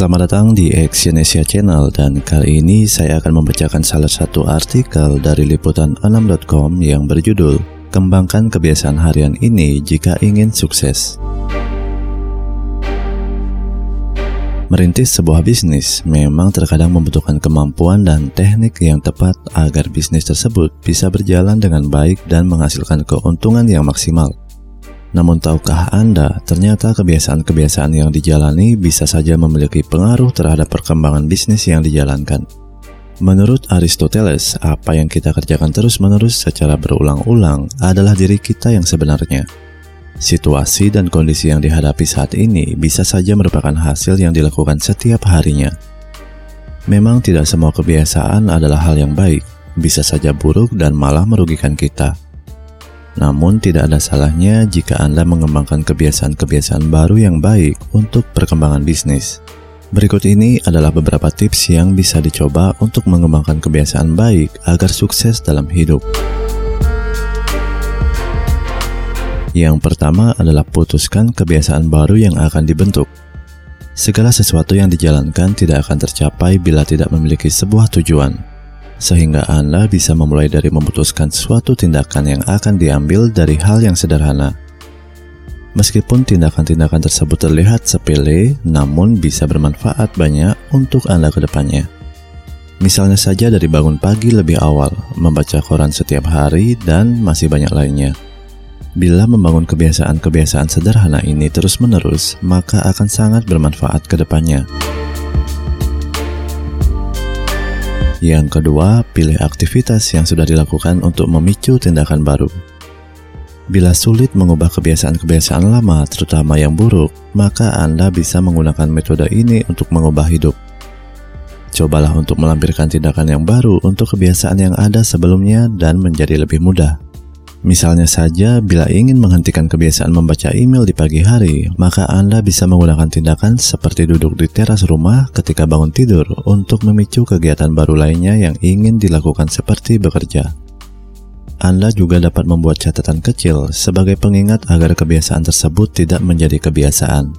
Selamat datang di Exyonesia Channel dan kali ini saya akan membacakan salah satu artikel dari liputan6.com yang berjudul Kembangkan kebiasaan harian ini jika ingin sukses. Merintis sebuah bisnis memang terkadang membutuhkan kemampuan dan teknik yang tepat agar bisnis tersebut bisa berjalan dengan baik dan menghasilkan keuntungan yang maksimal. Namun tahukah Anda, ternyata kebiasaan-kebiasaan yang dijalani bisa saja memiliki pengaruh terhadap perkembangan bisnis yang dijalankan. Menurut Aristoteles, apa yang kita kerjakan terus-menerus secara berulang-ulang adalah diri kita yang sebenarnya. Situasi dan kondisi yang dihadapi saat ini bisa saja merupakan hasil yang dilakukan setiap harinya. Memang tidak semua kebiasaan adalah hal yang baik, bisa saja buruk dan malah merugikan kita. Namun tidak ada salahnya jika Anda mengembangkan kebiasaan-kebiasaan baru yang baik untuk perkembangan bisnis. Berikut ini adalah beberapa tips yang bisa dicoba untuk mengembangkan kebiasaan baik agar sukses dalam hidup. Yang pertama adalah putuskan kebiasaan baru yang akan dibentuk. Segala sesuatu yang dijalankan tidak akan tercapai bila tidak memiliki sebuah tujuan sehingga Anda bisa memulai dari memutuskan suatu tindakan yang akan diambil dari hal yang sederhana. Meskipun tindakan-tindakan tersebut terlihat sepele, namun bisa bermanfaat banyak untuk Anda ke depannya. Misalnya saja dari bangun pagi lebih awal, membaca koran setiap hari, dan masih banyak lainnya. Bila membangun kebiasaan-kebiasaan sederhana ini terus-menerus, maka akan sangat bermanfaat ke depannya. Yang kedua, pilih aktivitas yang sudah dilakukan untuk memicu tindakan baru. Bila sulit mengubah kebiasaan-kebiasaan lama, terutama yang buruk, maka Anda bisa menggunakan metode ini untuk mengubah hidup. Cobalah untuk melampirkan tindakan yang baru untuk kebiasaan yang ada sebelumnya dan menjadi lebih mudah. Misalnya saja, bila ingin menghentikan kebiasaan membaca email di pagi hari, maka Anda bisa menggunakan tindakan seperti duduk di teras rumah ketika bangun tidur untuk memicu kegiatan baru lainnya yang ingin dilakukan seperti bekerja. Anda juga dapat membuat catatan kecil sebagai pengingat agar kebiasaan tersebut tidak menjadi kebiasaan.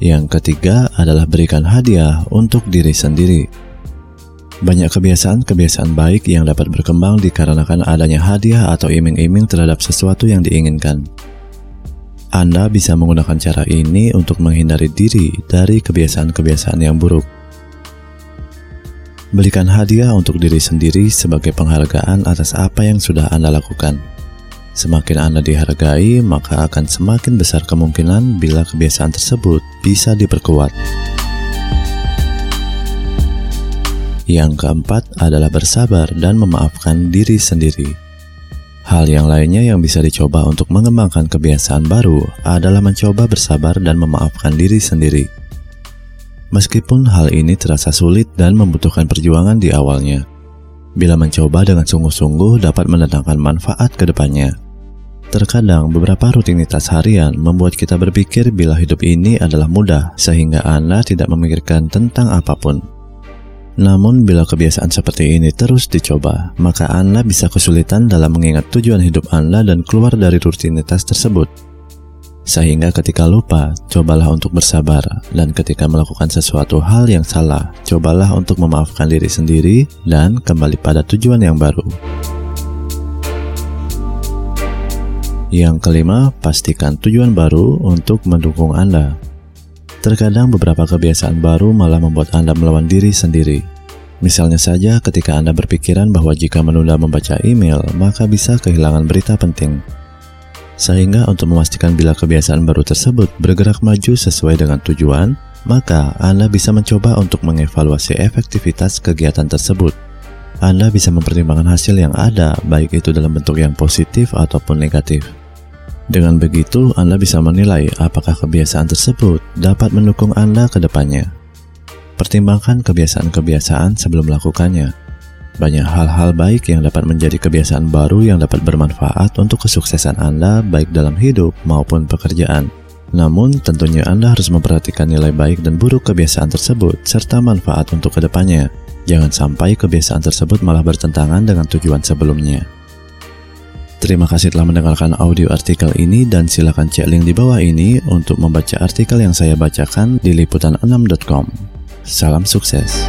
Yang ketiga adalah berikan hadiah untuk diri sendiri. Banyak kebiasaan-kebiasaan baik yang dapat berkembang dikarenakan adanya hadiah atau iming-iming terhadap sesuatu yang diinginkan. Anda bisa menggunakan cara ini untuk menghindari diri dari kebiasaan-kebiasaan yang buruk. Belikan hadiah untuk diri sendiri sebagai penghargaan atas apa yang sudah Anda lakukan. Semakin Anda dihargai, maka akan semakin besar kemungkinan bila kebiasaan tersebut bisa diperkuat. Yang keempat adalah bersabar dan memaafkan diri sendiri. Hal yang lainnya yang bisa dicoba untuk mengembangkan kebiasaan baru adalah mencoba bersabar dan memaafkan diri sendiri. Meskipun hal ini terasa sulit dan membutuhkan perjuangan di awalnya, bila mencoba dengan sungguh-sungguh dapat mendatangkan manfaat ke depannya. Terkadang beberapa rutinitas harian membuat kita berpikir bila hidup ini adalah mudah sehingga Anda tidak memikirkan tentang apa pun. Namun bila kebiasaan seperti ini terus dicoba, maka Anda bisa kesulitan dalam mengingat tujuan hidup Anda dan keluar dari rutinitas tersebut. Sehingga ketika lupa, cobalah untuk bersabar, dan ketika melakukan sesuatu hal yang salah, cobalah untuk memaafkan diri sendiri dan kembali pada tujuan yang baru. Yang kelima, pastikan tujuan baru untuk mendukung Anda. Terkadang beberapa kebiasaan baru malah membuat Anda melawan diri sendiri. Misalnya saja ketika Anda berpikiran bahwa jika menunda membaca email, maka bisa kehilangan berita penting. Sehingga untuk memastikan bila kebiasaan baru tersebut bergerak maju sesuai dengan tujuan, maka Anda bisa mencoba untuk mengevaluasi efektivitas kegiatan tersebut. Anda bisa mempertimbangkan hasil yang ada, baik itu dalam bentuk yang positif ataupun negatif. Dengan begitu, Anda bisa menilai apakah kebiasaan tersebut dapat mendukung Anda ke depannya. Pertimbangkan kebiasaan-kebiasaan sebelum melakukannya. Banyak hal-hal baik yang dapat menjadi kebiasaan baru yang dapat bermanfaat untuk kesuksesan Anda baik dalam hidup maupun pekerjaan. Namun, tentunya Anda harus memperhatikan nilai baik dan buruk kebiasaan tersebut serta manfaat untuk ke depannya. Jangan sampai kebiasaan tersebut malah bertentangan dengan tujuan sebelumnya. Terima kasih telah mendengarkan audio artikel ini dan silakan cek link di bawah ini untuk membaca artikel yang saya bacakan di liputan6.com. Salam sukses.